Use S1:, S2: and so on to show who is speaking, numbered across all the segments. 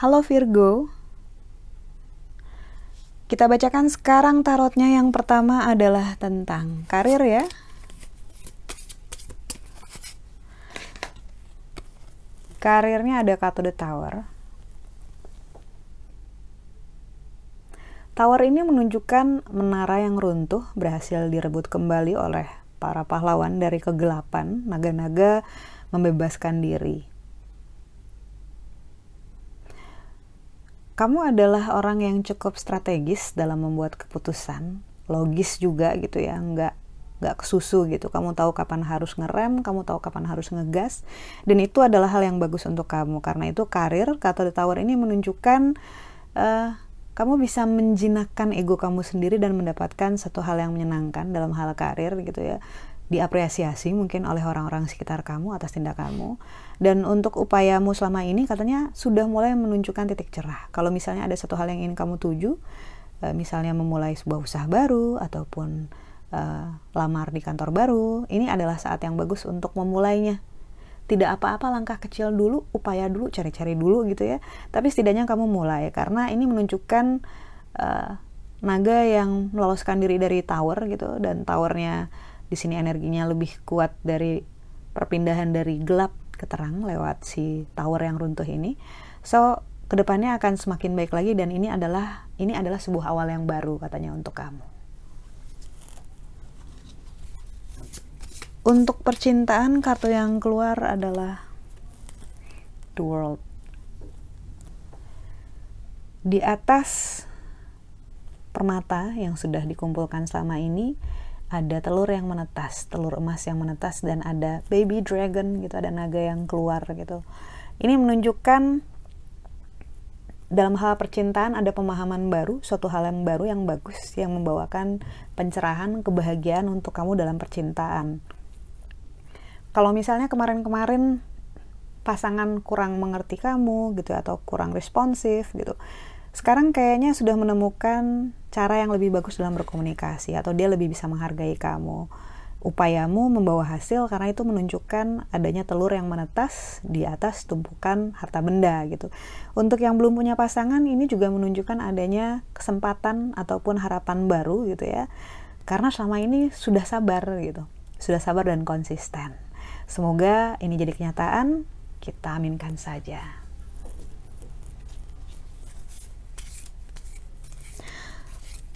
S1: Halo Virgo. Kita bacakan sekarang tarotnya yang pertama adalah tentang karir ya. Karirnya ada kartu The Tower. Tower ini menunjukkan menara yang runtuh berhasil direbut kembali oleh para pahlawan dari kegelapan, naga-naga membebaskan diri. kamu adalah orang yang cukup strategis dalam membuat keputusan, logis juga gitu ya, nggak nggak kesusu gitu. Kamu tahu kapan harus ngerem, kamu tahu kapan harus ngegas, dan itu adalah hal yang bagus untuk kamu. Karena itu karir kata The Tower ini menunjukkan uh, kamu bisa menjinakkan ego kamu sendiri dan mendapatkan satu hal yang menyenangkan dalam hal karir gitu ya. Diapresiasi mungkin oleh orang-orang sekitar kamu atas tindakanmu dan untuk upayamu selama ini katanya sudah mulai menunjukkan titik cerah. Kalau misalnya ada satu hal yang ingin kamu tuju eh, misalnya memulai sebuah usaha baru ataupun uh, lamar di kantor baru ini adalah saat yang bagus untuk memulainya tidak apa-apa langkah kecil dulu upaya dulu cari-cari dulu gitu ya tapi setidaknya kamu mulai karena ini menunjukkan uh, naga yang meloloskan diri dari tower gitu dan towernya di sini energinya lebih kuat dari perpindahan dari gelap ke terang lewat si tower yang runtuh ini. So, ke depannya akan semakin baik lagi dan ini adalah ini adalah sebuah awal yang baru katanya untuk kamu. Untuk percintaan kartu yang keluar adalah The World. Di atas permata yang sudah dikumpulkan selama ini ada telur yang menetas, telur emas yang menetas dan ada baby dragon gitu, ada naga yang keluar gitu. Ini menunjukkan dalam hal percintaan ada pemahaman baru, suatu hal yang baru yang bagus yang membawakan pencerahan, kebahagiaan untuk kamu dalam percintaan. Kalau misalnya kemarin-kemarin pasangan kurang mengerti kamu gitu atau kurang responsif gitu sekarang kayaknya sudah menemukan cara yang lebih bagus dalam berkomunikasi atau dia lebih bisa menghargai kamu. Upayamu membawa hasil karena itu menunjukkan adanya telur yang menetas di atas tumpukan harta benda gitu. Untuk yang belum punya pasangan ini juga menunjukkan adanya kesempatan ataupun harapan baru gitu ya. Karena selama ini sudah sabar gitu. Sudah sabar dan konsisten. Semoga ini jadi kenyataan, kita aminkan saja.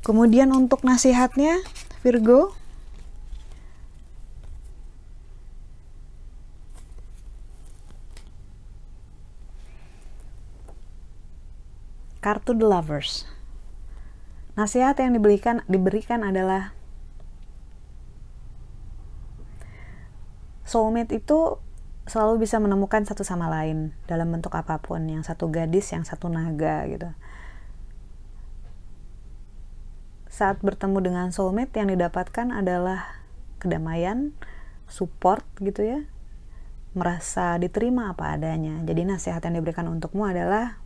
S1: Kemudian untuk nasihatnya, Virgo, kartu The Lovers. Nasihat yang diberikan diberikan adalah soulmate itu selalu bisa menemukan satu sama lain dalam bentuk apa pun, yang satu gadis, yang satu naga gitu saat bertemu dengan soulmate yang didapatkan adalah kedamaian, support gitu ya, merasa diterima apa adanya. Jadi nasihat yang diberikan untukmu adalah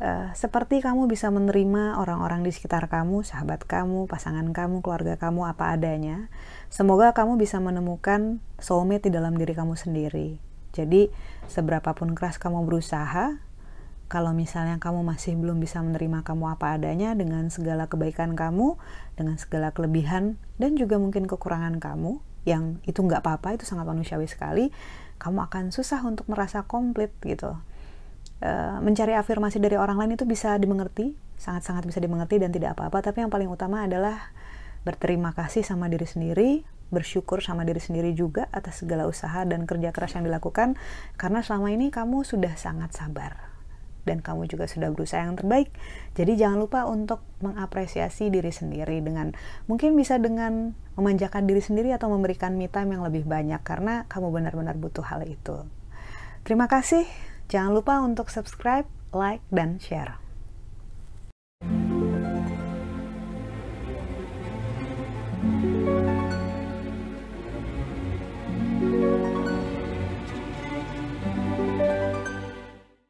S1: uh, seperti kamu bisa menerima orang-orang di sekitar kamu, sahabat kamu, pasangan kamu, keluarga kamu apa adanya. Semoga kamu bisa menemukan soulmate di dalam diri kamu sendiri. Jadi seberapapun keras kamu berusaha, kalau misalnya kamu masih belum bisa menerima kamu apa adanya dengan segala kebaikan kamu, dengan segala kelebihan dan juga mungkin kekurangan kamu, yang itu nggak apa-apa, itu sangat manusiawi sekali, kamu akan susah untuk merasa komplit gitu. E, mencari afirmasi dari orang lain itu bisa dimengerti, sangat-sangat bisa dimengerti dan tidak apa-apa, tapi yang paling utama adalah berterima kasih sama diri sendiri, bersyukur sama diri sendiri juga atas segala usaha dan kerja keras yang dilakukan, karena selama ini kamu sudah sangat sabar dan kamu juga sudah berusaha yang terbaik. Jadi jangan lupa untuk mengapresiasi diri sendiri dengan mungkin bisa dengan memanjakan diri sendiri atau memberikan me time yang lebih banyak karena kamu benar-benar butuh hal itu. Terima kasih. Jangan lupa untuk subscribe, like, dan share.